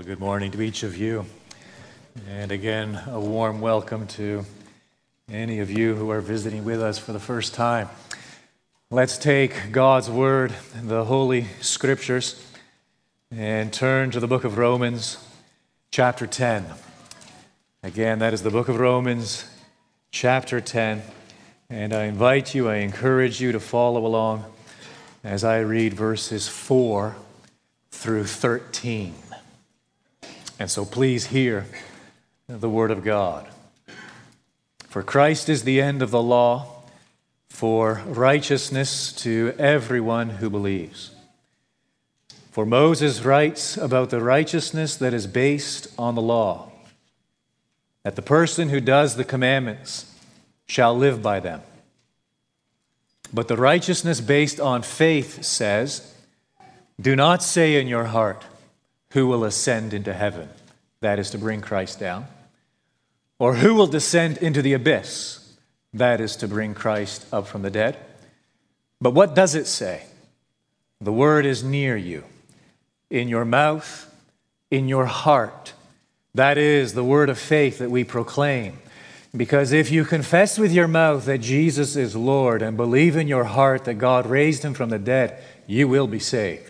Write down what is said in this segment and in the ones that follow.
Well, good morning to each of you. And again, a warm welcome to any of you who are visiting with us for the first time. Let's take God's Word, the Holy Scriptures, and turn to the book of Romans, chapter 10. Again, that is the book of Romans, chapter 10. And I invite you, I encourage you to follow along as I read verses 4 through 13. And so please hear the word of God. For Christ is the end of the law for righteousness to everyone who believes. For Moses writes about the righteousness that is based on the law, that the person who does the commandments shall live by them. But the righteousness based on faith says, Do not say in your heart, who will ascend into heaven? That is to bring Christ down. Or who will descend into the abyss? That is to bring Christ up from the dead. But what does it say? The word is near you, in your mouth, in your heart. That is the word of faith that we proclaim. Because if you confess with your mouth that Jesus is Lord and believe in your heart that God raised him from the dead, you will be saved.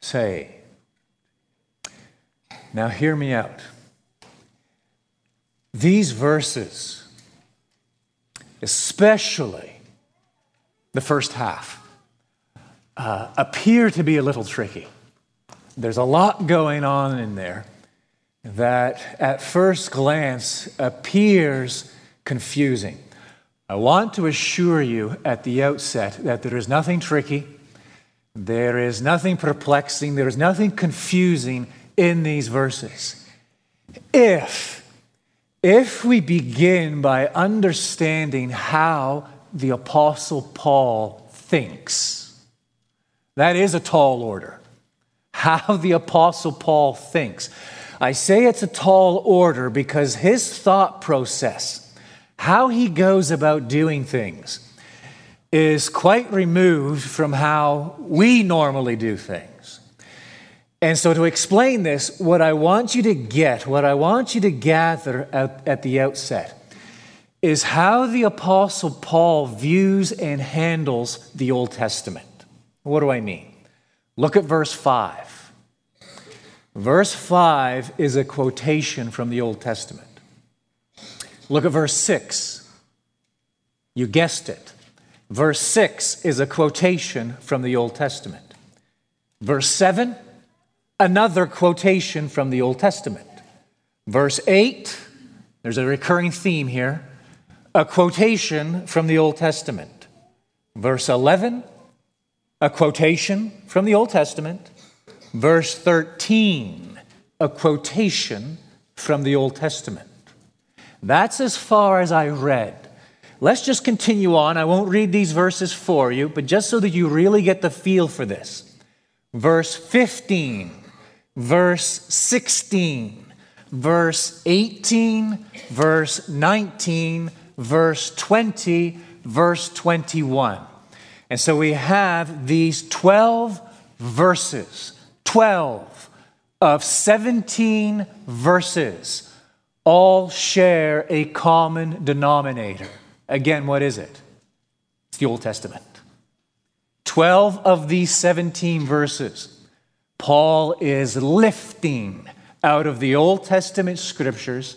say. Now, hear me out. These verses, especially the first half, uh, appear to be a little tricky. There's a lot going on in there that at first glance appears confusing. I want to assure you at the outset that there is nothing tricky there is nothing perplexing, there is nothing confusing in these verses. If, if we begin by understanding how the Apostle Paul thinks, that is a tall order. How the Apostle Paul thinks. I say it's a tall order because his thought process, how he goes about doing things, is quite removed from how we normally do things. And so, to explain this, what I want you to get, what I want you to gather at, at the outset, is how the Apostle Paul views and handles the Old Testament. What do I mean? Look at verse 5. Verse 5 is a quotation from the Old Testament. Look at verse 6. You guessed it. Verse 6 is a quotation from the Old Testament. Verse 7, another quotation from the Old Testament. Verse 8, there's a recurring theme here, a quotation from the Old Testament. Verse 11, a quotation from the Old Testament. Verse 13, a quotation from the Old Testament. That's as far as I read. Let's just continue on. I won't read these verses for you, but just so that you really get the feel for this. Verse 15, verse 16, verse 18, verse 19, verse 20, verse 21. And so we have these 12 verses, 12 of 17 verses, all share a common denominator. Again, what is it? It's the Old Testament. 12 of these 17 verses, Paul is lifting out of the Old Testament scriptures.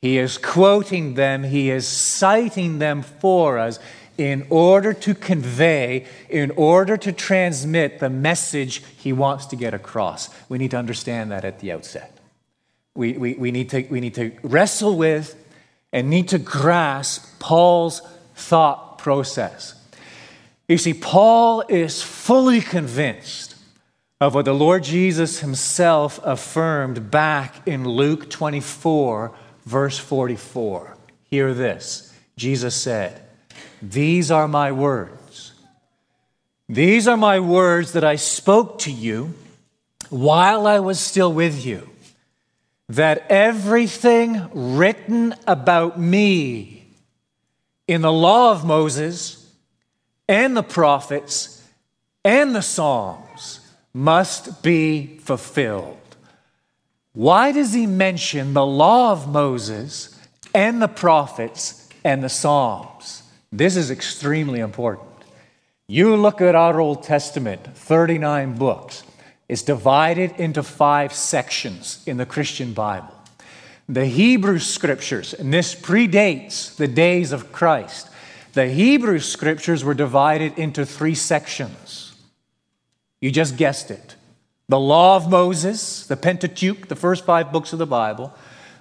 He is quoting them, he is citing them for us in order to convey, in order to transmit the message he wants to get across. We need to understand that at the outset. We, we, we, need, to, we need to wrestle with and need to grasp Paul's thought process. You see, Paul is fully convinced of what the Lord Jesus himself affirmed back in Luke 24, verse 44. Hear this Jesus said, These are my words. These are my words that I spoke to you while I was still with you, that everything written about me in the law of Moses and the prophets and the Psalms must be fulfilled. Why does he mention the law of Moses and the prophets and the Psalms? This is extremely important. You look at our Old Testament, 39 books. It's divided into five sections in the Christian Bible. The Hebrew scriptures, and this predates the days of Christ, the Hebrew scriptures were divided into three sections. You just guessed it. The Law of Moses, the Pentateuch, the first five books of the Bible,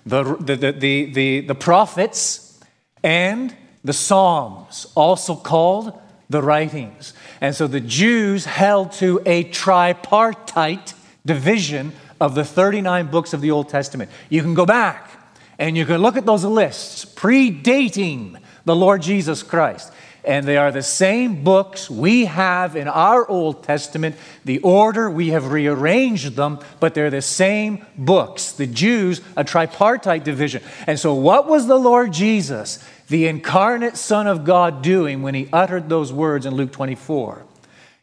the, the, the, the prophets, and the Psalms, also called the writings. And so the Jews held to a tripartite division of the 39 books of the Old Testament. You can go back and you can look at those lists predating the Lord Jesus Christ. And they are the same books we have in our Old Testament. The order, we have rearranged them, but they're the same books. The Jews, a tripartite division. And so, what was the Lord Jesus? The incarnate Son of God doing when he uttered those words in Luke 24?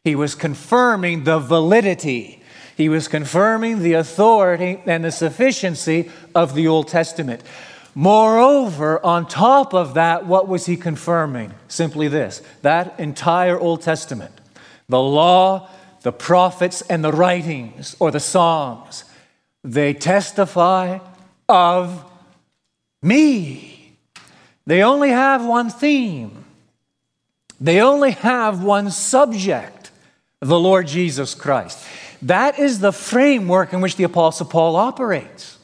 He was confirming the validity, he was confirming the authority and the sufficiency of the Old Testament. Moreover, on top of that, what was he confirming? Simply this that entire Old Testament, the law, the prophets, and the writings, or the Psalms, they testify of me. They only have one theme, they only have one subject the Lord Jesus Christ. That is the framework in which the Apostle Paul operates.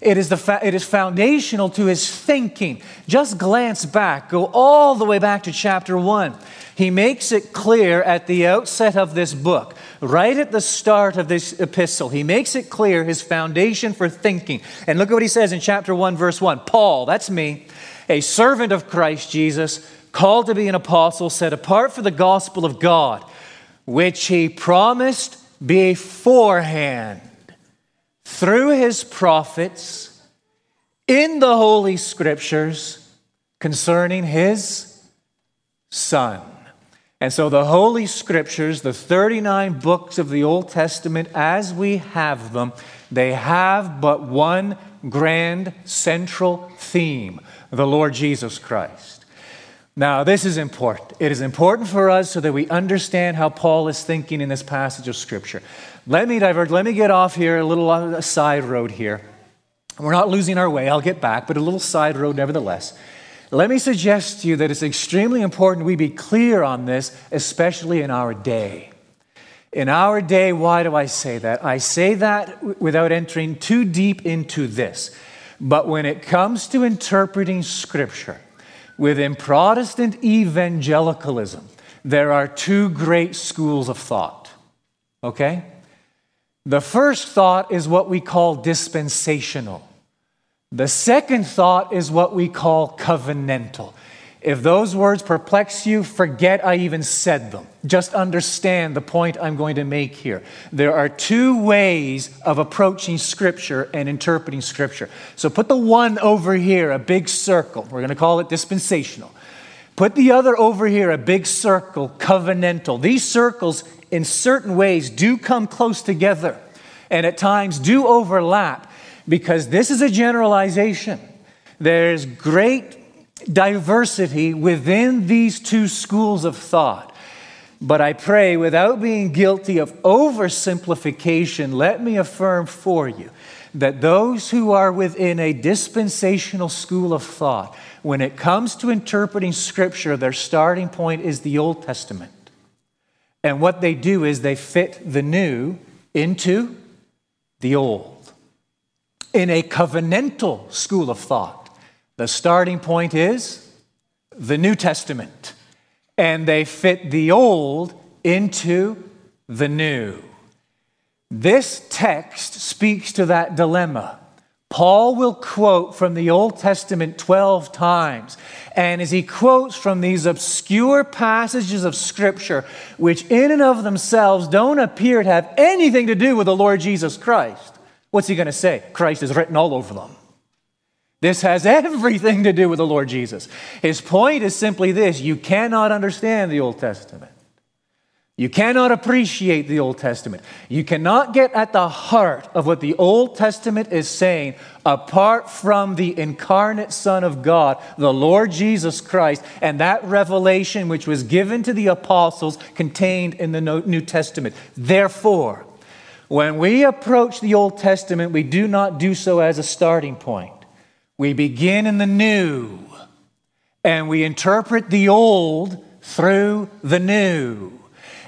It is, the fa- it is foundational to his thinking. Just glance back, go all the way back to chapter 1. He makes it clear at the outset of this book, right at the start of this epistle, he makes it clear his foundation for thinking. And look at what he says in chapter 1, verse 1 Paul, that's me, a servant of Christ Jesus, called to be an apostle, set apart for the gospel of God, which he promised beforehand through his prophets in the Holy Scriptures concerning his Son. And so the Holy Scriptures, the 39 books of the Old Testament as we have them, they have but one grand central theme the Lord Jesus Christ. Now, this is important. It is important for us so that we understand how Paul is thinking in this passage of Scripture. Let me divert, let me get off here, a little a side road here. We're not losing our way, I'll get back, but a little side road nevertheless. Let me suggest to you that it's extremely important we be clear on this, especially in our day. In our day, why do I say that? I say that without entering too deep into this. But when it comes to interpreting Scripture within Protestant evangelicalism, there are two great schools of thought. Okay? The first thought is what we call dispensational. The second thought is what we call covenantal. If those words perplex you, forget I even said them. Just understand the point I'm going to make here. There are two ways of approaching Scripture and interpreting Scripture. So put the one over here, a big circle. We're going to call it dispensational. Put the other over here, a big circle, covenantal. These circles, in certain ways, do come close together and at times do overlap because this is a generalization. There's great diversity within these two schools of thought. But I pray, without being guilty of oversimplification, let me affirm for you that those who are within a dispensational school of thought, when it comes to interpreting Scripture, their starting point is the Old Testament. And what they do is they fit the new into the old. In a covenantal school of thought, the starting point is the New Testament, and they fit the old into the new. This text speaks to that dilemma. Paul will quote from the Old Testament 12 times. And as he quotes from these obscure passages of Scripture, which in and of themselves don't appear to have anything to do with the Lord Jesus Christ, what's he going to say? Christ is written all over them. This has everything to do with the Lord Jesus. His point is simply this you cannot understand the Old Testament you cannot appreciate the Old Testament. You cannot get at the heart of what the Old Testament is saying apart from the incarnate Son of God, the Lord Jesus Christ, and that revelation which was given to the apostles contained in the New Testament. Therefore, when we approach the Old Testament, we do not do so as a starting point. We begin in the new and we interpret the old through the new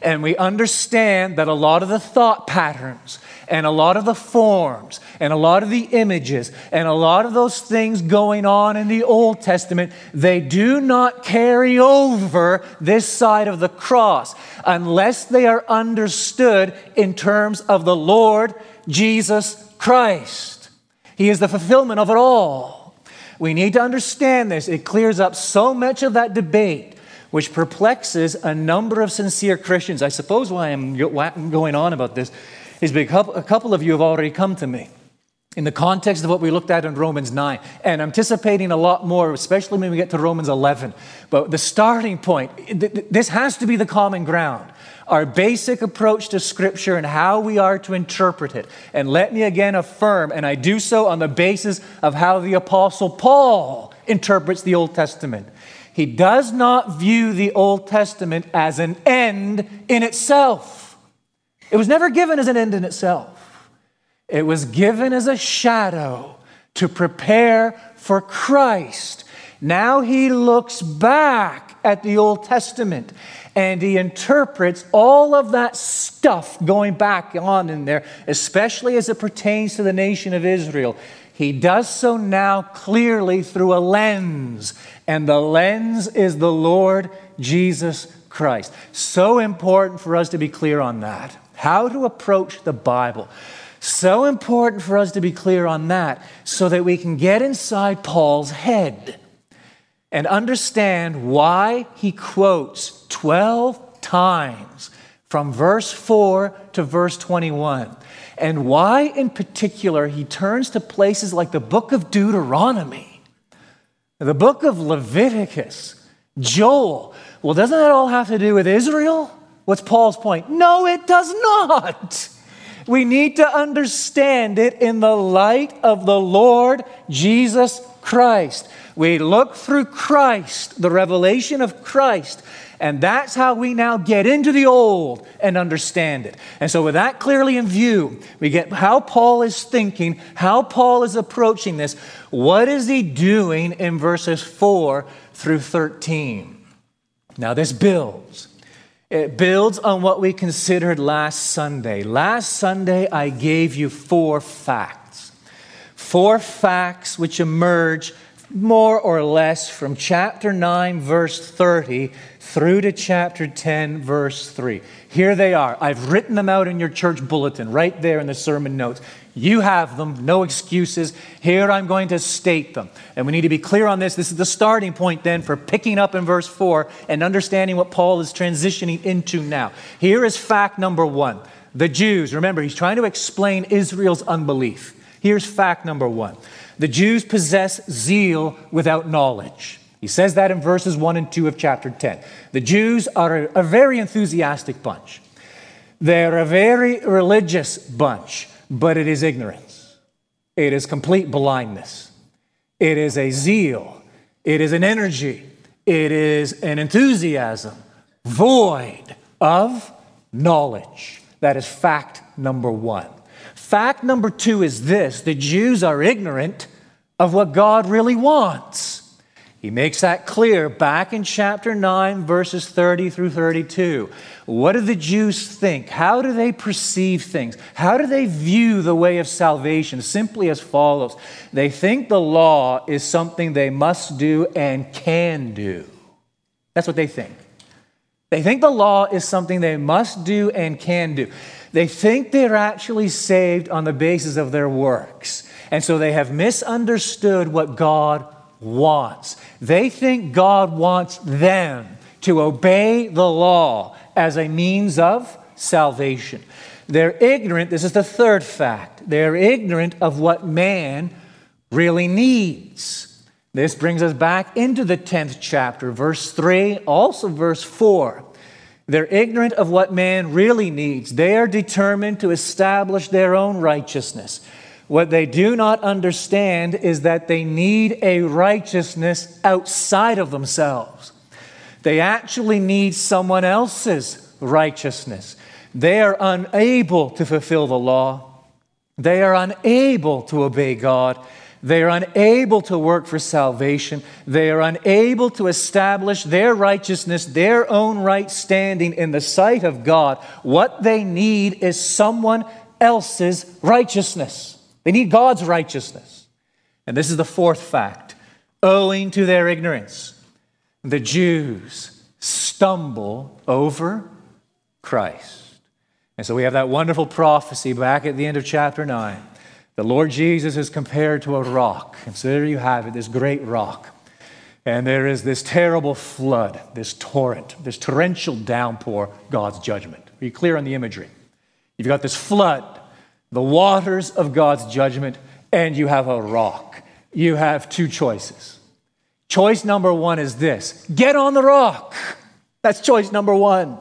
and we understand that a lot of the thought patterns and a lot of the forms and a lot of the images and a lot of those things going on in the Old Testament, they do not carry over this side of the cross unless they are understood in terms of the Lord Jesus Christ. He is the fulfillment of it all. We need to understand this. It clears up so much of that debate which perplexes a number of sincere Christians. I suppose why I'm going on about this is because a couple of you have already come to me in the context of what we looked at in Romans 9, and anticipating a lot more, especially when we get to Romans 11. But the starting point, this has to be the common ground. Our basic approach to Scripture and how we are to interpret it. And let me again affirm, and I do so on the basis of how the Apostle Paul interprets the Old Testament. He does not view the Old Testament as an end in itself. It was never given as an end in itself, it was given as a shadow to prepare for Christ. Now he looks back at the Old Testament and he interprets all of that stuff going back on in there, especially as it pertains to the nation of Israel. He does so now clearly through a lens, and the lens is the Lord Jesus Christ. So important for us to be clear on that. How to approach the Bible. So important for us to be clear on that so that we can get inside Paul's head and understand why he quotes 12 times from verse 4 to verse 21 and why, in particular, he turns to places like the book of Deuteronomy, the book of Leviticus, Joel. Well, doesn't that all have to do with Israel? What's Paul's point? No, it does not. We need to understand it in the light of the Lord Jesus Christ. We look through Christ, the revelation of Christ, and that's how we now get into the old and understand it. And so, with that clearly in view, we get how Paul is thinking, how Paul is approaching this. What is he doing in verses 4 through 13? Now, this builds. It builds on what we considered last Sunday. Last Sunday, I gave you four facts. Four facts which emerge more or less from chapter 9, verse 30 through to chapter 10, verse 3. Here they are. I've written them out in your church bulletin, right there in the sermon notes. You have them, no excuses. Here I'm going to state them. And we need to be clear on this. This is the starting point then for picking up in verse 4 and understanding what Paul is transitioning into now. Here is fact number one the Jews, remember, he's trying to explain Israel's unbelief. Here's fact number one the Jews possess zeal without knowledge. He says that in verses 1 and 2 of chapter 10. The Jews are a, very enthusiastic bunch. They're a very religious bunch, but it is ignorance. It is complete blindness. It is a zeal. It is an energy. It is an enthusiasm void of knowledge. That is fact number one. Fact number two is this the Jews are ignorant of what God really wants. He makes that clear back in chapter 9, verses 30 through 32. What do the Jews think? How do they perceive things? How do they view the way of salvation? Simply as follows They think the law is something they must do and can do. That's what they think. They think the law is something they must do and can do. They think they're actually saved on the basis of their works. And so they have misunderstood what God wants. They think God wants them to obey the law as a means of salvation. They're ignorant, this is the third fact, they're ignorant of what man really needs. This brings us back into the 10th chapter, verse 3, also verse 4. They're ignorant of what man really needs. They are determined to establish their own righteousness. What they do not understand is that they need a righteousness outside of themselves. They actually need someone else's righteousness. They are unable to fulfill the law. They are unable to obey God. They are unable to work for salvation. They are unable to establish their righteousness, their own right standing in the sight of God. What they need is someone else's righteousness. They need God's righteousness. And this is the fourth fact. Owing to their ignorance, the Jews stumble over Christ. And so we have that wonderful prophecy back at the end of chapter 9. The Lord Jesus is compared to a rock. And so there you have it, this great rock. And there is this terrible flood, this torrent, this torrential downpour, God's judgment. Are you clear on the imagery? You've got this flood, the waters of God's judgment, and you have a rock. You have two choices. Choice number one is this get on the rock. That's choice number one.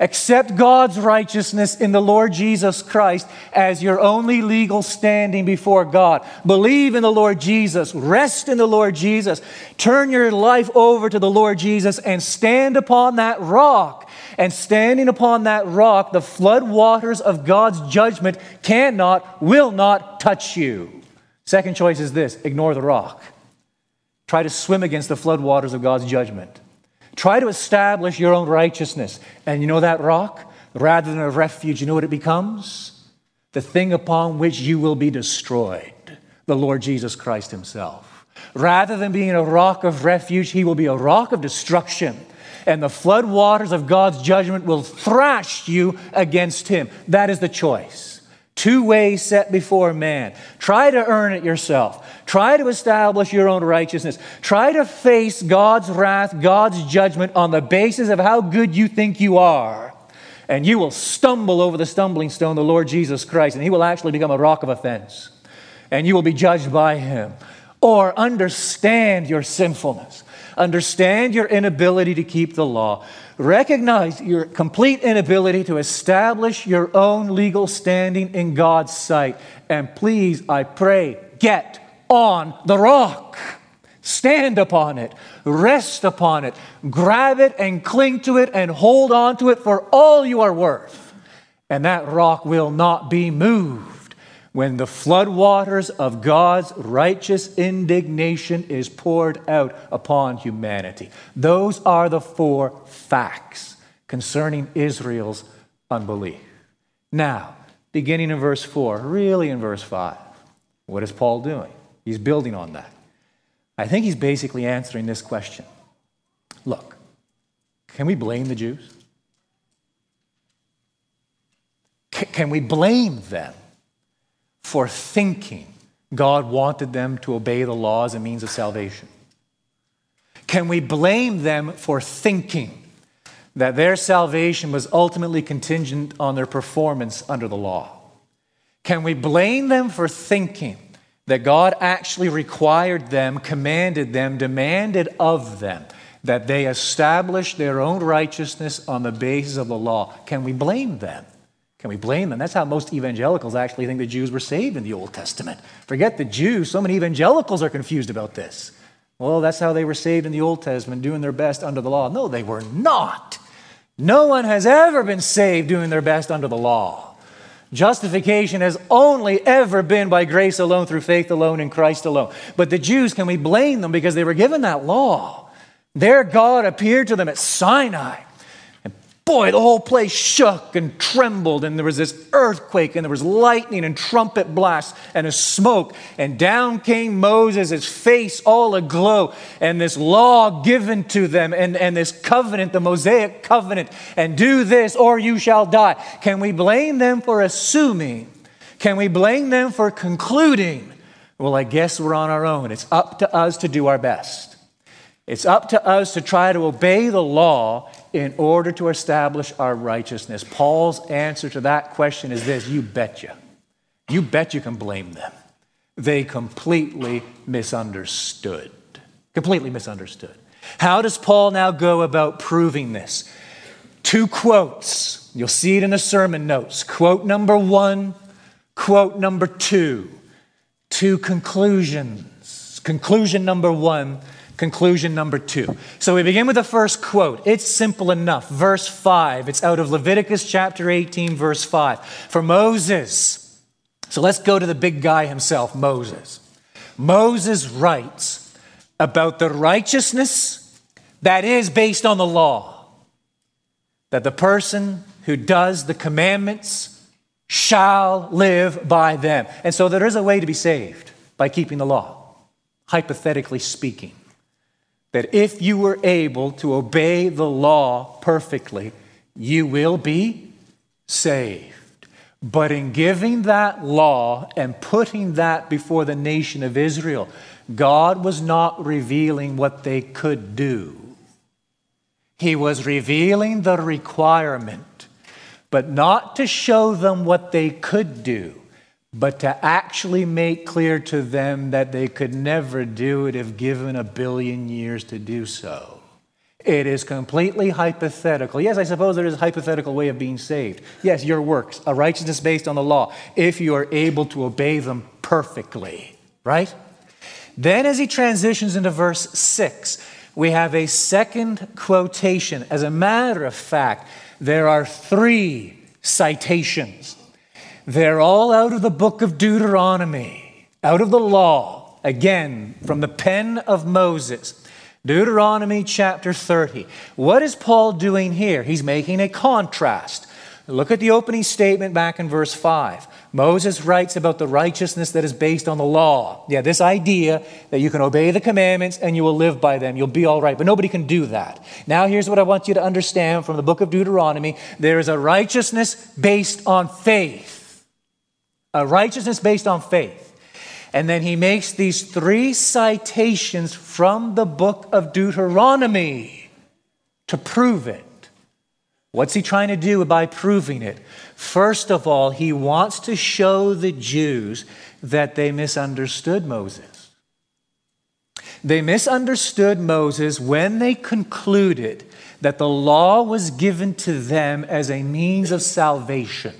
Accept God's righteousness in the Lord Jesus Christ as your only legal standing before God. Believe in the Lord Jesus. Rest in the Lord Jesus. Turn your life over to the Lord Jesus and stand upon that rock. And standing upon that rock, the flood waters of God's judgment cannot, will not touch you. Second choice is this ignore the rock. Try to swim against the flood waters of God's judgment. Try to establish your own righteousness. And you know that rock? Rather than a refuge, you know what it becomes? The thing upon which you will be destroyed the Lord Jesus Christ Himself. Rather than being a rock of refuge, He will be a rock of destruction. And the flood waters of God's judgment will thrash you against Him. That is the choice. Two ways set before man. Try to earn it yourself. Try to establish your own righteousness. Try to face God's wrath, God's judgment on the basis of how good you think you are. And you will stumble over the stumbling stone, the Lord Jesus Christ, and he will actually become a rock of offense. And you will be judged by him. Or understand your sinfulness. Understand your inability to keep the law. Recognize your complete inability to establish your own legal standing in God's sight. And please, I pray, get on the rock. Stand upon it, rest upon it, grab it and cling to it and hold on to it for all you are worth. And that rock will not be moved when the floodwaters of God's righteous indignation is poured out upon humanity. Those are the four facts concerning Israel's unbelief. Now, beginning in verse 4, really in verse 5, what is Paul doing? He's building on that. I think he's basically answering this question Look, can we blame the Jews? can we blame them for thinking God wanted them to obey the law as a means of salvation? Can we blame them for thinking that their salvation was ultimately contingent on their performance under the law? Can we blame them for thinking that God actually required them, commanded them, demanded of them that they establish their own righteousness on the basis of the law? Can we blame them? Can we blame them? That's how most evangelicals actually think the Jews were saved in the Old Testament. Forget the Jews, so many evangelicals are confused about this. Well, that's how they were saved in the Old Testament, doing their best under the law. No, they were not. No one has ever been saved doing their best under the law. Justification has only ever been by grace alone, through faith alone, in Christ alone. But the Jews, can we blame them because they were given that law? Their God appeared to them at Sinai boy, the whole place shook and trembled, and there was this earthquake, and there was lightning and trumpet blasts and a smoke. And down came Moses, his face all aglow, and this law given to them, and, and this covenant, the Mosaic covenant, and do this or you shall die. Can we blame them for assuming? Can we blame them for concluding? Well, I guess we're on our own. It's up to us to do our best. It's up to us to try to obey the law in order to establish our righteousness? Paul's answer to that question is this you betcha. You bet you can blame them. They completely misunderstood. Completely misunderstood. How does Paul now go about proving this? Two quotes. You'll see it in the sermon notes. Quote number one, quote number two. Two conclusions. Conclusion number one Conclusion number two. So we begin with the first quote. It's simple enough. Verse 5. It's out of Leviticus chapter 18, verse 5. For Moses. So let's go to the big guy himself, Moses. Moses writes about the righteousness that is based on the law. That the person who does the commandments shall live by them. And so there is a way to be saved by keeping the law, hypothetically speaking that if you were able to obey the law perfectly, you will be saved. But in giving that law and putting that before the nation of Israel, God was not revealing what they could do. He was revealing the requirement, but not to show them what they could do but to actually make clear to them that they could never do it if given a billion years to do so. It is completely hypothetical. Yes, I suppose there is a hypothetical way of being saved. Yes, your works, a righteousness based on the law, if you are able to obey them perfectly, right? Then, as he transitions into verse 6, we have a second quotation. As a matter of fact, there are three citations they're all out of the book of Deuteronomy, out of the law, again, from the pen of Moses. Deuteronomy chapter 30. What is Paul doing here? He's making a contrast. Look at the opening statement back in verse 5. Moses writes about the righteousness that is based on the law. Yeah, this idea that you can obey the commandments and you will live by them. You'll be all right. But nobody can do that. Now, here's what I want you to understand from the book of Deuteronomy there is a righteousness based on faith a righteousness based on faith. And then he makes these three citations from the book of Deuteronomy to prove it. What's he trying to do by proving it? First of all, he wants to show the Jews that they misunderstood Moses. They misunderstood Moses when they concluded that the law was given to them as a means of salvation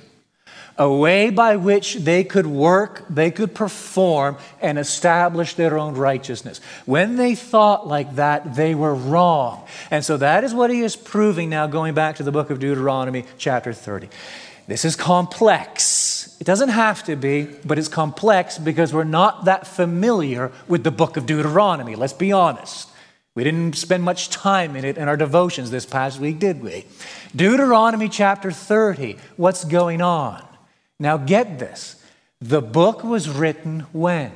a way by which they could work, they could perform, and establish their own righteousness. When they thought like that, they were wrong. And so that is what he is proving now, going back to the book of Deuteronomy, chapter 30. This is complex. It doesn't have to be, but it's complex because we're not that familiar with the book of Deuteronomy. Let's be honest. We didn't spend much time in it in our devotions this past week, did we? Deuteronomy chapter 30. What's going on? Now, get this the book was written when?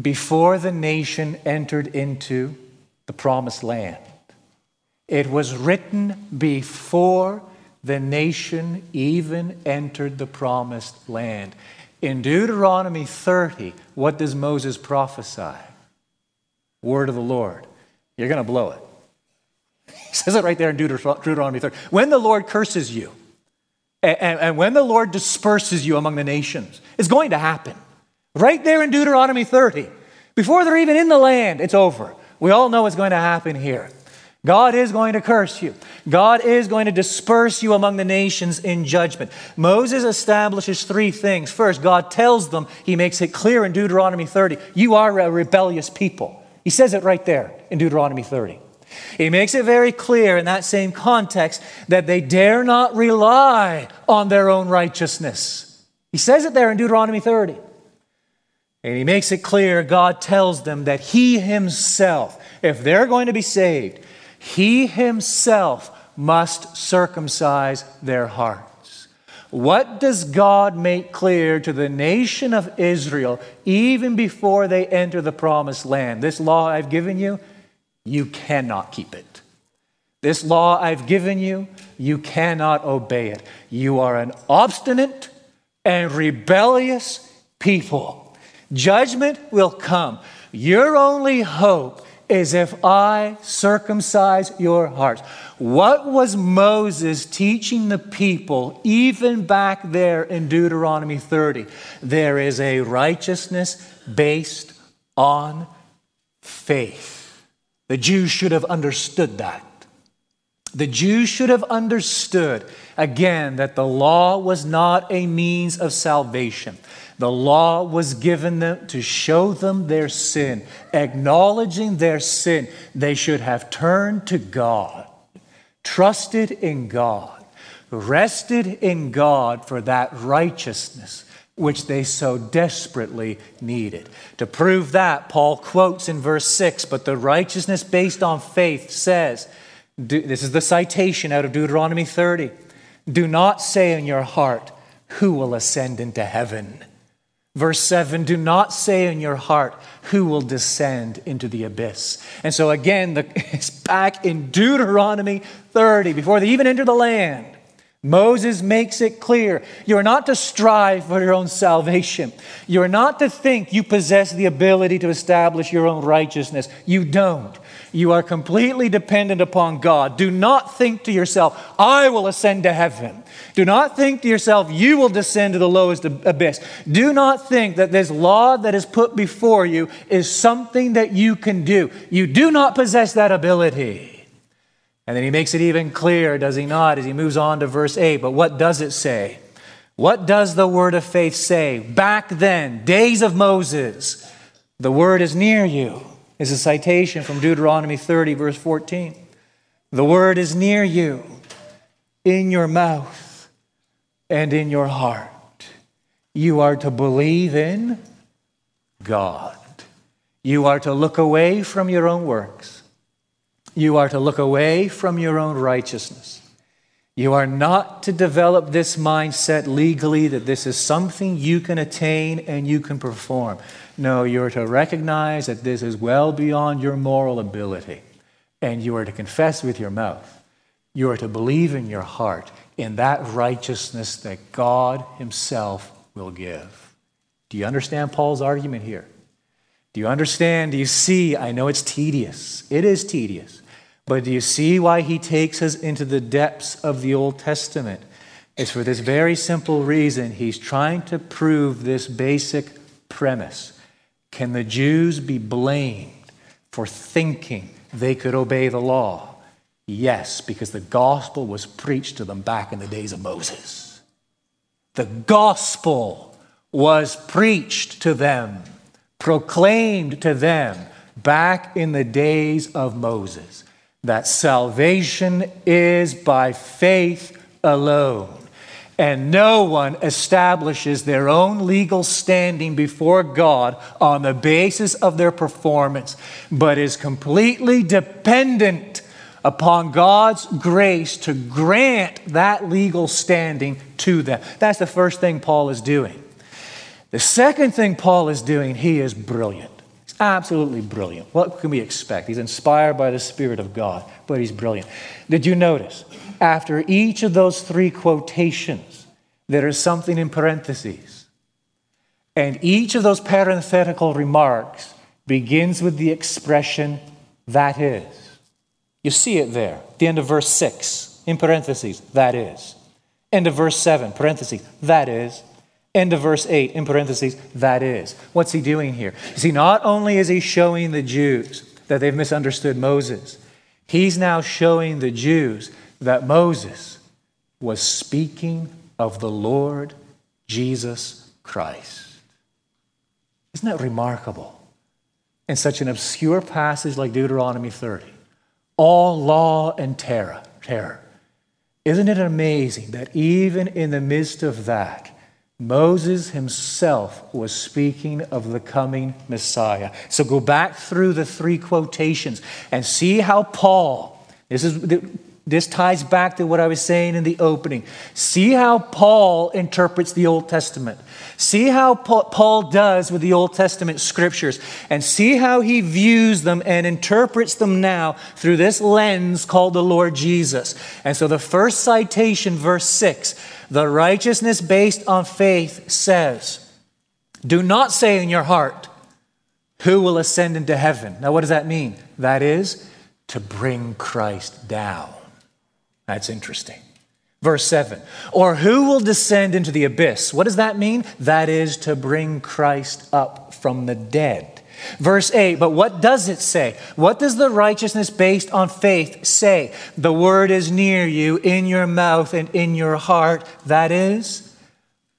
Before the nation entered into the promised land. It was written before the nation even entered the promised land. In Deuteronomy 30, what does Moses prophesy? Word of the Lord. You're going to blow it. He says it right there in Deuteronomy 30. When the Lord curses you, and, and when the Lord disperses you among the nations, it's going to happen. Right there in Deuteronomy 30. Before they're even in the land, it's over. We all know what's going to happen here. God is going to curse you. God is going to disperse you among the nations in judgment. Moses establishes three things. First, God tells them, he makes it clear in Deuteronomy 30, you are a rebellious people. He says it right there in Deuteronomy 30. He makes it very clear in that same context that they dare not rely on their own righteousness. He says it there in Deuteronomy 30. And he makes it clear, God tells them that he himself, if they're going to be saved, he himself must circumcise their hearts. What does God make clear to the nation of Israel even before they enter the promised land? This law I've given you, you cannot keep it. This law I've given you, you cannot obey it. You are an obstinate and rebellious people. Judgment will come. Your only hope is if I circumcise your hearts. What was Moses teaching the people even back there in Deuteronomy 30? There is a righteousness based on faith. The Jews should have understood that. The Jews should have understood, again, that the law was not a means of salvation. The law was given them to show them their sin. Acknowledging their sin, they should have turned to God, trusted in God, rested in God for that righteousness which they so desperately needed. To prove that, Paul quotes in verse 6 But the righteousness based on faith says, this is the citation out of Deuteronomy 30. Do not say in your heart, Who will ascend into heaven? Verse 7 Do not say in your heart, Who will descend into the abyss? And so again, the, it's back in Deuteronomy 30, before they even enter the land. Moses makes it clear you are not to strive for your own salvation. You are not to think you possess the ability to establish your own righteousness. You don't. You are completely dependent upon God. Do not think to yourself, I will ascend to heaven. Do not think to yourself, you will descend to the lowest abyss. Do not think that this law that is put before you is something that you can do. You do not possess that ability. And then he makes it even clearer, does he not, as he moves on to verse 8. But what does it say? What does the word of faith say? Back then, days of Moses, the word is near you is a citation from Deuteronomy 30, verse 14. The word is near you, in your mouth and in your heart. You are to believe in God. You are to look away from your own works. You are to look away from your own righteousness. You are not to develop this mindset legally that this is something you can attain and you can perform. No, you're to recognize that this is well beyond your moral ability. And you are to confess with your mouth. You are to believe in your heart in that righteousness that God Himself will give. Do you understand Paul's argument here? Do you understand? Do you see? I know it's tedious. It is tedious. But do you see why he takes us into the depths of the Old Testament? It's for this very simple reason. He's trying to prove this basic premise. Can the Jews be blamed for thinking they could obey the law? Yes, because the gospel was preached to them back in the days of Moses. The gospel was preached to them, proclaimed to them back in the days of Moses that salvation is by faith alone. And no one establishes their own legal standing before God on the basis of their performance, but is completely dependent upon God's grace to grant that legal standing to them. That's the first thing Paul is doing. The second thing Paul is doing, he is brilliant. Absolutely brilliant. What can we expect? He's inspired by the Spirit of God, but he's brilliant. Did you notice? after each of those three quotations, there is something in parentheses. And each of those parenthetical remarks begins with the expression, that is. You see it there, at the end of verse 6, in parentheses, that is. End of verse 7, parentheses, that is. End of verse 8, in parentheses, that is. What's he doing here? You see, not only is he showing the Jews that they've misunderstood Moses, he's now showing the Jews that Moses was speaking of the Lord Jesus Christ. Isn't that remarkable? In such an obscure passage like Deuteronomy 30, all law and terror, terror. Isn't it amazing that even in the midst of that, Moses himself was speaking of the coming Messiah. So go back through the three quotations and see how Paul, this is This ties back to what I was saying in the opening. See how Paul interprets the Old Testament. See how Paul does with the Old Testament scriptures, and see how he views them and interprets them now through this lens called the Lord Jesus. And so the first citation, verse 6, the righteousness based on faith says, Do not say in your heart, Who will ascend into heaven? Now, what does that mean? That is, to bring Christ down. That's interesting. Verse 7 Or who will descend into the abyss? What does that mean? That is to bring Christ up from the dead. Verse 8, but what does it say? What does the righteousness based on faith say? The word is near you, in your mouth and in your heart. That is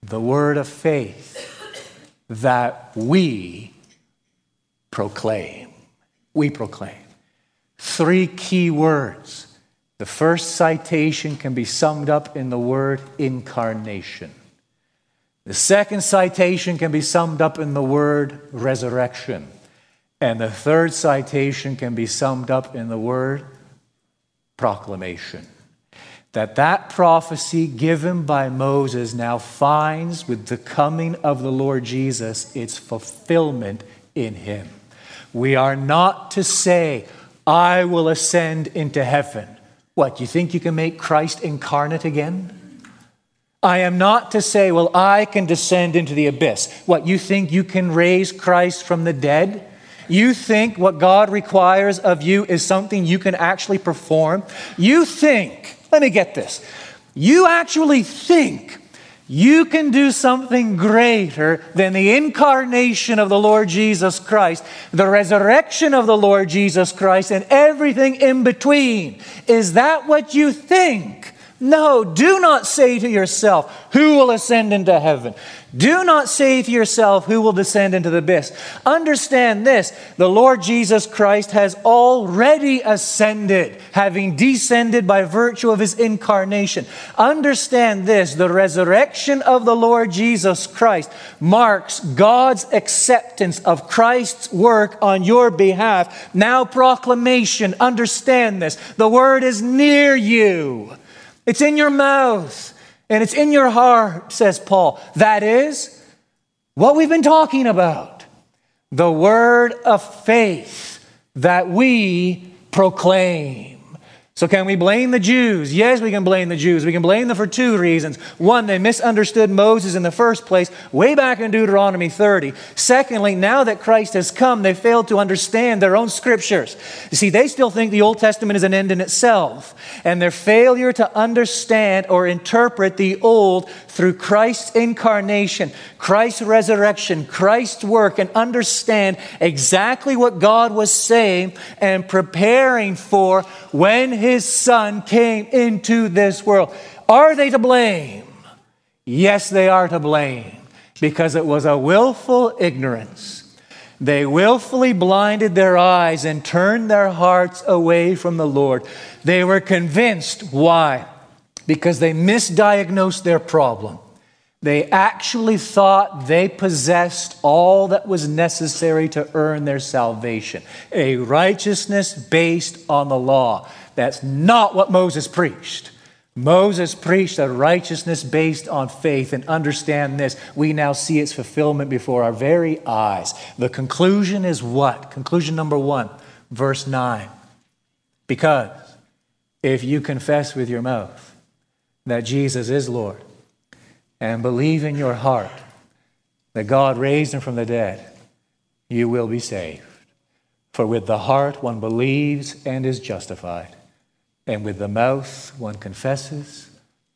the word of faith that we proclaim. We proclaim. Three key words the first citation can be summed up in the word incarnation. The second citation can be summed up in the word resurrection. And the third citation can be summed up in the word proclamation. That that prophecy given by Moses now finds with the coming of the Lord Jesus its fulfillment in him. We are not to say, I will ascend into heaven. What, you think you can make Christ incarnate again? I am not to say, well, I can descend into the abyss. What, you think you can raise Christ from the dead? You think what God requires of you is something you can actually perform? You think, let me get this, you actually think you can do something greater than the incarnation of the Lord Jesus Christ, the resurrection of the Lord Jesus Christ, and everything in between. Is that what you think? No, do not say to yourself, Who will ascend into heaven? Do not say to yourself, Who will descend into the abyss? Understand this the Lord Jesus Christ has already ascended, having descended by virtue of his incarnation. Understand this the resurrection of the Lord Jesus Christ marks God's acceptance of Christ's work on your behalf. Now, proclamation, understand this the word is near you. It's in your mouth and it's in your heart, says Paul. That is what we've been talking about the word of faith that we proclaim. So, can we blame the Jews? Yes, we can blame the Jews. We can blame them for two reasons. One, they misunderstood Moses in the first place, way back in Deuteronomy 30. Secondly, now that Christ has come, they failed to understand their own scriptures. You see, they still think the Old Testament is an end in itself. And their failure to understand or interpret the Old through Christ's incarnation, Christ's resurrection, Christ's work, and understand exactly what God was saying and preparing for when his son came into this world. Are they to blame? Yes, they are to blame because it was a willful ignorance. They willfully blinded their eyes and turned their hearts away from the Lord. They were convinced. Why? Because they misdiagnosed their problem. They actually thought they possessed all that was necessary to earn their salvation a righteousness based on the law. That's not what Moses preached. Moses preached a righteousness based on faith, and understand this, we now see its fulfillment before our very eyes. The conclusion is what? Conclusion number one, verse 9. Because if you confess with your mouth that Jesus is Lord and believe in your heart that God raised him from the dead, you will be saved. For with the heart one believes and is justified and with the mouth one confesses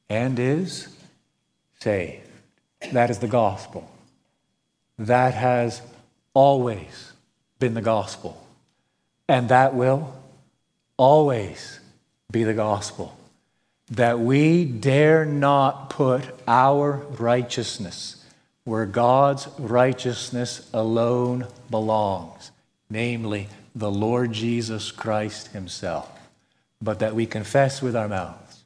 and is saved. That is the gospel. That has always been the gospel. And that will always be the gospel. That we dare not put our righteousness where God's righteousness alone belongs, namely the Lord Jesus Christ Himself but that we confess with our mouths.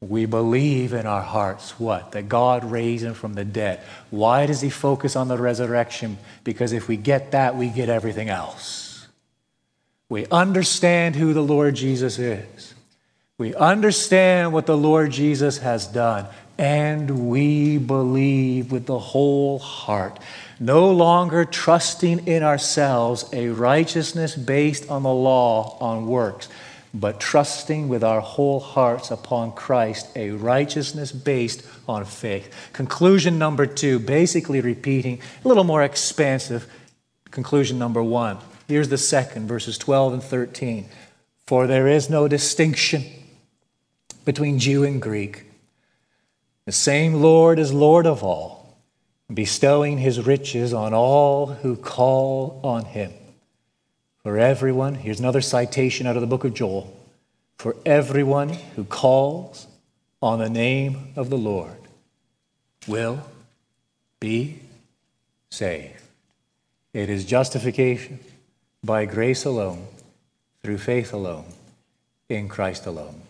We believe in our hearts what? That God raised him from the dead. Why does he focus on the resurrection? Because if we get that, we get everything else. We understand who the Lord Jesus is. We understand what the Lord Jesus has done, and we believe with the whole heart, no longer trusting in ourselves a righteousness based on the law, on works, but trusting with our whole hearts upon Christ, a righteousness based on faith. Conclusion number two, basically repeating, a little more expansive. Conclusion number one. Here's the second, verses 12 and 13. For there is no distinction between Jew and Greek. The same Lord is Lord of all, bestowing his riches on all who call on him. For everyone, here's another citation out of the book of Joel for everyone who calls on the name of the Lord will be saved. It is justification by grace alone, through faith alone, in Christ alone.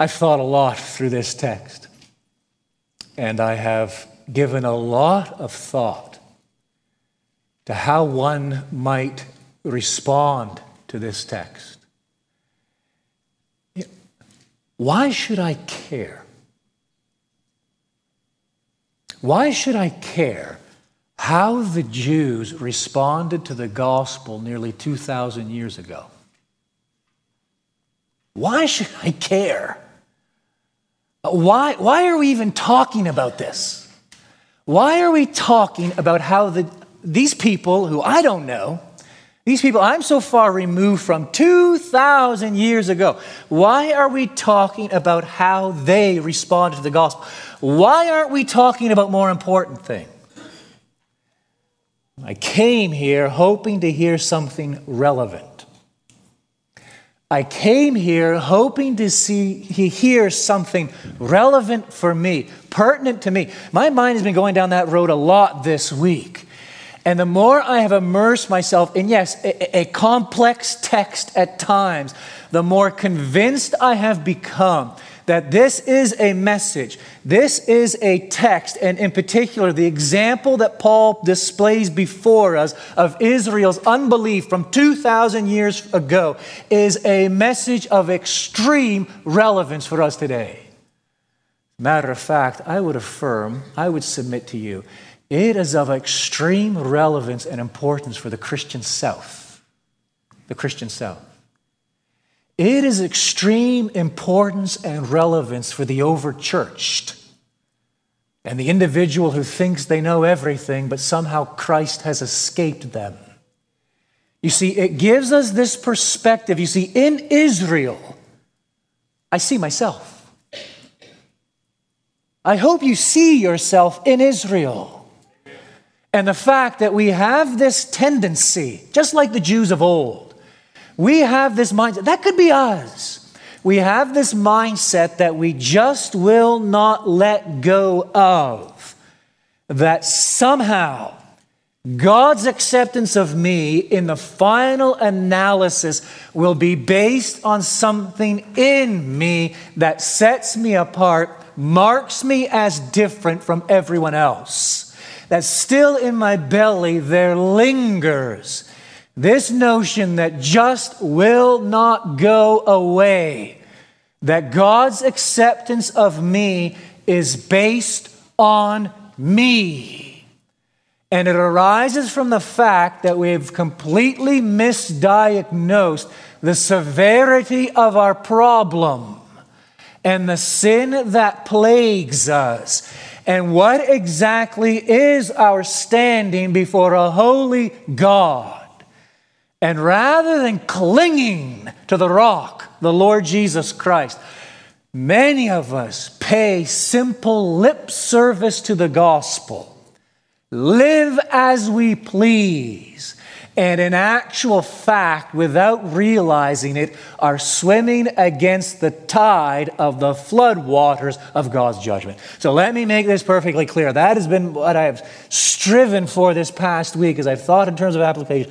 I've thought a lot through this text, and I have given a lot of thought to how one might respond to this text. Why should I care? Why should I care how the Jews responded to the gospel nearly 2,000 years ago? Why should I care? Why, why are we even talking about this? Why are we talking about how the, these people who I don't know, these people I'm so far removed from 2,000 years ago, why are we talking about how they responded to the gospel? Why aren't we talking about more important things? I came here hoping to hear something relevant. I came here hoping to see, hear something relevant for me, pertinent to me. My mind has been going down that road a lot this week. And the more I have immersed myself in, yes, a, a complex text at times, the more convinced I have become that this is a message, this is a text, and in particular, the example that Paul displays before us of Israel's unbelief from 2,000 years ago is a message of extreme relevance for us today. Matter of fact, I would affirm, I would submit to you, it is of extreme relevance and importance for the Christian South. The Christian South. It is extreme importance and relevance for the overchurched and the individual who thinks they know everything, but somehow Christ has escaped them. You see, it gives us this perspective. You see, in Israel, I see myself. I hope you see yourself in Israel. And the fact that we have this tendency, just like the Jews of old, we have this mindset. That could be us. We have this mindset that we just will not let go of. That somehow God's acceptance of me in the final analysis will be based on something in me that sets me apart, marks me as different from everyone else. That still in my belly there lingers this notion that just will not go away, that God's acceptance of me is based on me. And it arises from the fact that we've completely misdiagnosed the severity of our problem and the sin that plagues us. And what exactly is our standing before a holy God? And rather than clinging to the rock, the Lord Jesus Christ, many of us pay simple lip service to the gospel, live as we please, and in actual fact, without realizing it, are swimming against the tide of the floodwaters of God's judgment. So let me make this perfectly clear. That has been what I have striven for this past week as I've thought in terms of application.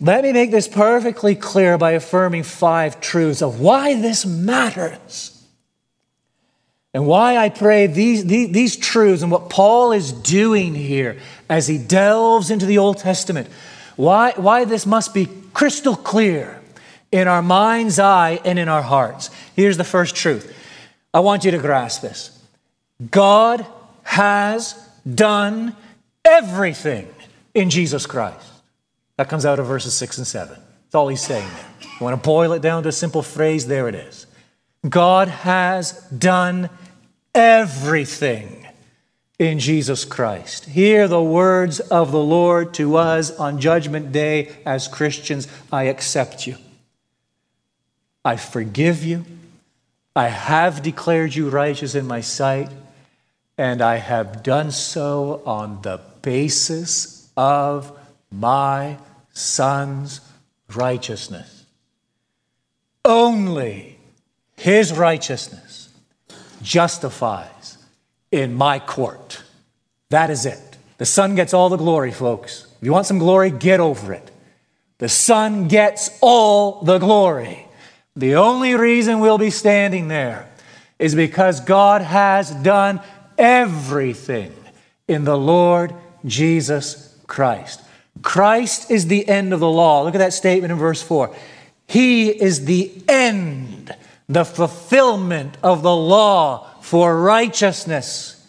Let me make this perfectly clear by affirming five truths of why this matters. And why I pray these, these, these, truths and what Paul is doing here as he delves into the Old Testament, why, why this must be crystal clear in our mind's eye and in our hearts. Here's the first truth. I want you to grasp this. God has done everything in Jesus Christ. That comes out of verses 6 and 7. That's all he's saying there. You want to boil it down to a simple phrase? There it is. God has done everything in Jesus Christ. Hear the words of the Lord to us on Judgment Day as Christians I accept you. I forgive you. I have declared you righteous in my sight, and I have done so on the basis of my Son's righteousness. Only his righteousness justifies in my court. That is it. The Son gets all the glory, folks. If you want some glory, get over it. The Son gets all the glory. The only reason we'll be standing there is because God has done everything in the Lord Jesus Christ. Christ is the end of the law. Look at that statement in verse 4. He is the end, the fulfillment of the law for righteousness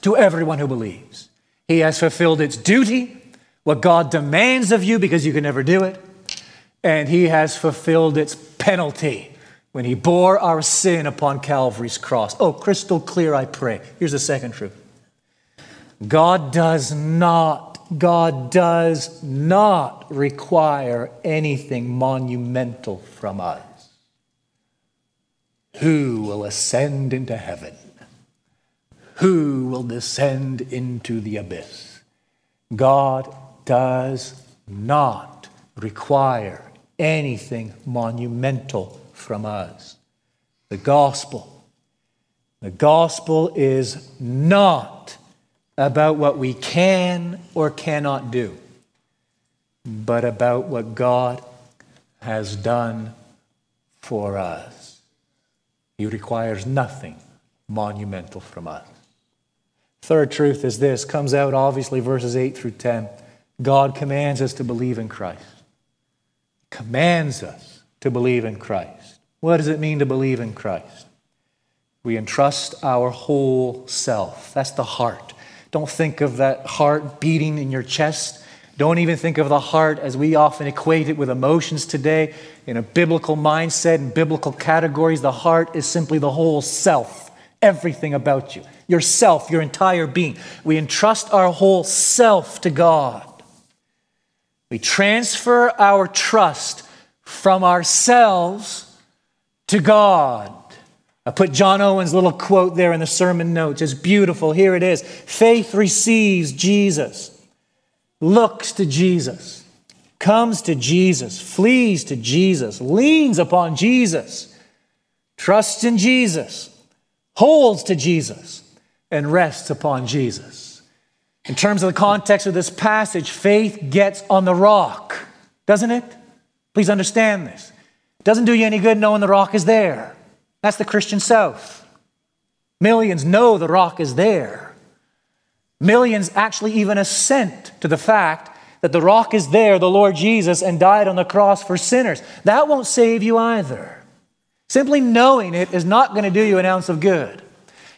to everyone who believes. He has fulfilled its duty, what God demands of you because you can never do it, and He has fulfilled its penalty when He bore our sin upon Calvary's cross. Oh, crystal clear, I pray. Here's the second truth God does not God does not require anything monumental from us. Who will ascend into heaven? Who will descend into the abyss? God does not require anything monumental from us. The gospel. The gospel is not about what we can or cannot do, but about what God has done for us. He requires nothing monumental from us. Third truth is this comes out obviously verses 8 through 10. God commands us to believe in Christ. Commands us to believe in Christ. What does it mean to believe in Christ? We entrust our whole self. That's the heart. Don't think of that heart beating in your chest. Don't even think of the heart as we often equate it with emotions today. In a biblical mindset and biblical categories, the heart is simply the whole self, everything about you, yourself, your entire being. We entrust our whole self to God. We transfer our trust from ourselves to God. I put John Owen's little quote there in the sermon notes. It's beautiful. Here it is Faith receives Jesus, looks to Jesus, comes to Jesus, flees to Jesus, leans upon Jesus, trusts in Jesus, holds to Jesus, and rests upon Jesus. In terms of the context of this passage, faith gets on the rock, doesn't it? Please understand this. It doesn't do you any good knowing the rock is there. That's the Christian South. Millions know the rock is there. Millions actually even assent to the fact that the rock is there, the Lord Jesus, and died on the cross for sinners. That won't save you either. Simply knowing it is not going to do you an ounce of good.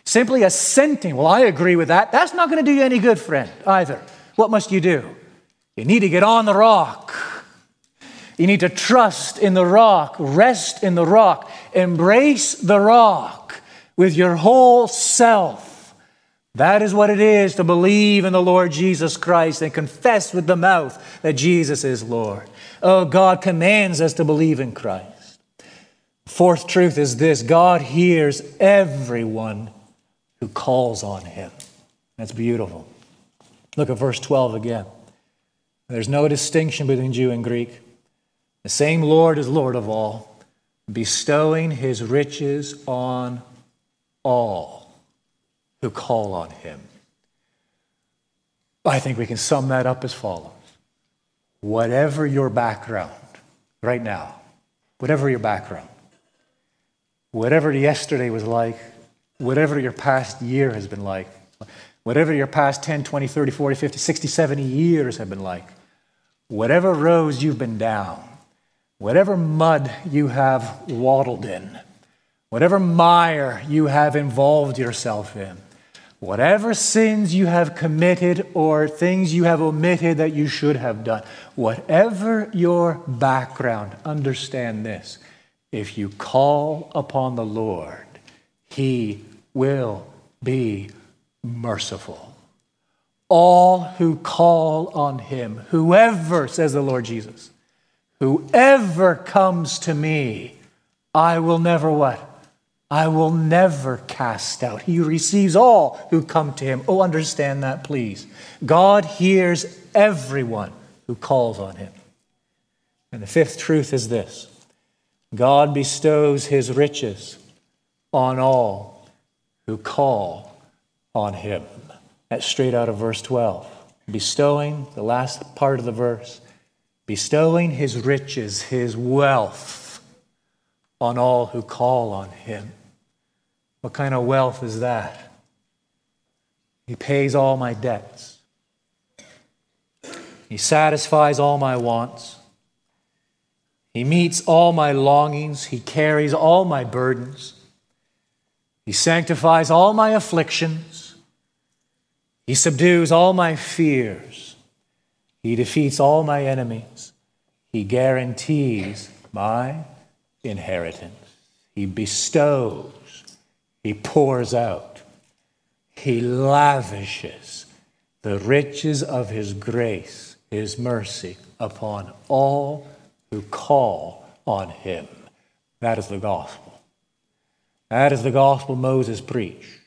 Simply assenting, well, I agree with that, that's not going to do you any good, friend, either. What must you do? You need to get on the rock. You need to trust in the rock, rest in the rock, embrace the rock with your whole self. That is what it is to believe in the Lord Jesus Christ and confess with the mouth that Jesus is Lord. Oh, God commands us to believe in Christ. Fourth truth is this God hears everyone who calls on him. That's beautiful. Look at verse 12 again. There's no distinction between Jew and Greek. The same Lord is Lord of all, bestowing his riches on all who call on him. I think we can sum that up as follows Whatever your background right now, whatever your background, whatever yesterday was like, whatever your past year has been like, whatever your past 10, 20, 30, 40, 50, 60, 70 years have been like, whatever rows you've been down, whatever mud you have waddled in, whatever mire you have involved yourself in, whatever sins you have committed or things you have omitted that you should have done, whatever your background, understand this. If you call upon the Lord, He will be merciful. All who call on Him, whoever, says the Lord Jesus, whoever comes to me, I will never what? I will never cast out. He receives all who come to him. Oh, understand that, please. God hears everyone who calls on him. And the fifth truth is this God bestows his riches on all who call on him. That's straight out of verse 12. Bestowing, the last part of the verse, bestowing his riches, his wealth on all who call on him. What kind of wealth is that? He pays all my debts. He satisfies all my wants. He meets all my longings. He carries all my burdens. He sanctifies all my afflictions. He subdues all my fears. He defeats all my enemies. He guarantees my inheritance. He bestows he pours out, He lavishes the riches of His grace, His mercy upon all who call on Him. That is the gospel. That is the gospel Moses preached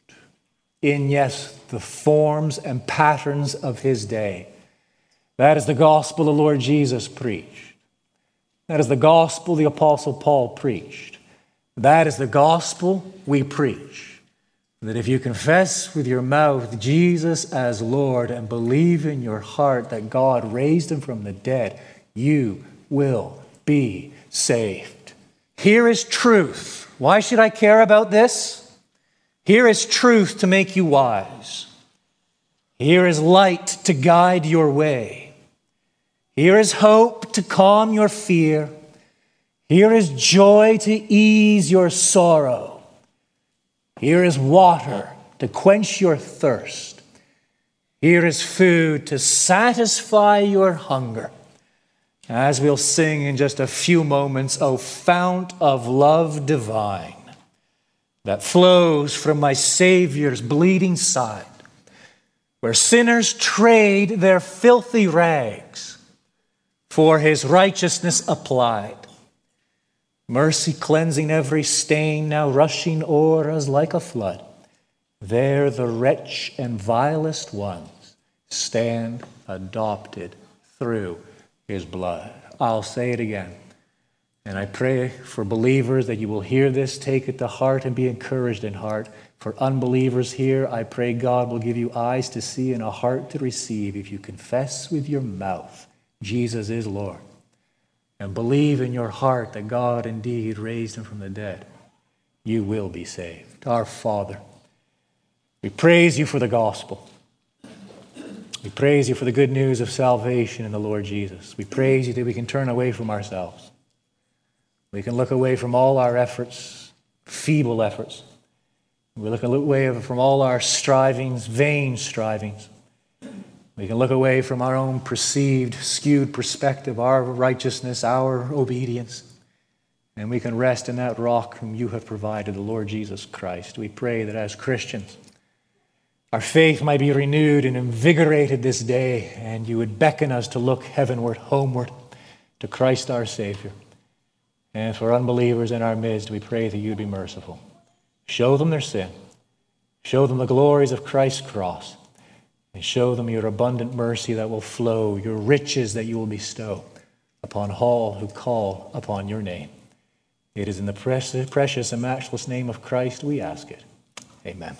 in, yes, the forms and patterns of his day. That is the gospel the Lord Jesus preached. That is the gospel the Apostle Paul preached. That is the gospel we preach. That if you confess with your mouth Jesus as Lord and believe in your heart that God raised him from the dead, you will be saved. Here is truth. Why should I care about this? Here is truth to make you wise. Here is light to guide your way. Here is hope to calm your fear. Here is joy to ease your sorrow. Here is water to quench your thirst. Here is food to satisfy your hunger. As we'll sing in just a few moments, O fount of love divine that flows from my Savior's bleeding side, where sinners trade their filthy rags for his righteousness applied. Mercy cleansing every stain, now rushing o'er us like a flood. There the wretch and vilest ones stand adopted through his blood. I'll say it again. And I pray for believers that you will hear this, take it to heart, and be encouraged in heart. For unbelievers here, I pray God will give you eyes to see and a heart to receive if you confess with your mouth Jesus is Lord and believe in your heart that God indeed raised him from the dead, you will be saved. Our Father, we praise you for the gospel. We praise you for the good news of salvation in the Lord Jesus. We praise you that we can turn away from ourselves. We can look away from all our efforts, feeble efforts. We look away from all our strivings, vain strivings. We can look away from our own perceived, skewed perspective, our righteousness, our obedience, and we can rest in that rock whom you have provided, the Lord Jesus Christ. We pray that as Christians, our faith might be renewed and invigorated this day, and you would beckon us to look heavenward, homeward, to Christ our Savior. And for unbelievers in our midst, we pray that you'd be merciful. Show them their sin, show them the glories of Christ's cross and show them your abundant mercy that will flow, your riches that you will bestow upon all who call upon your name. It is in the precious, and matchless name of Christ we ask it. Amen.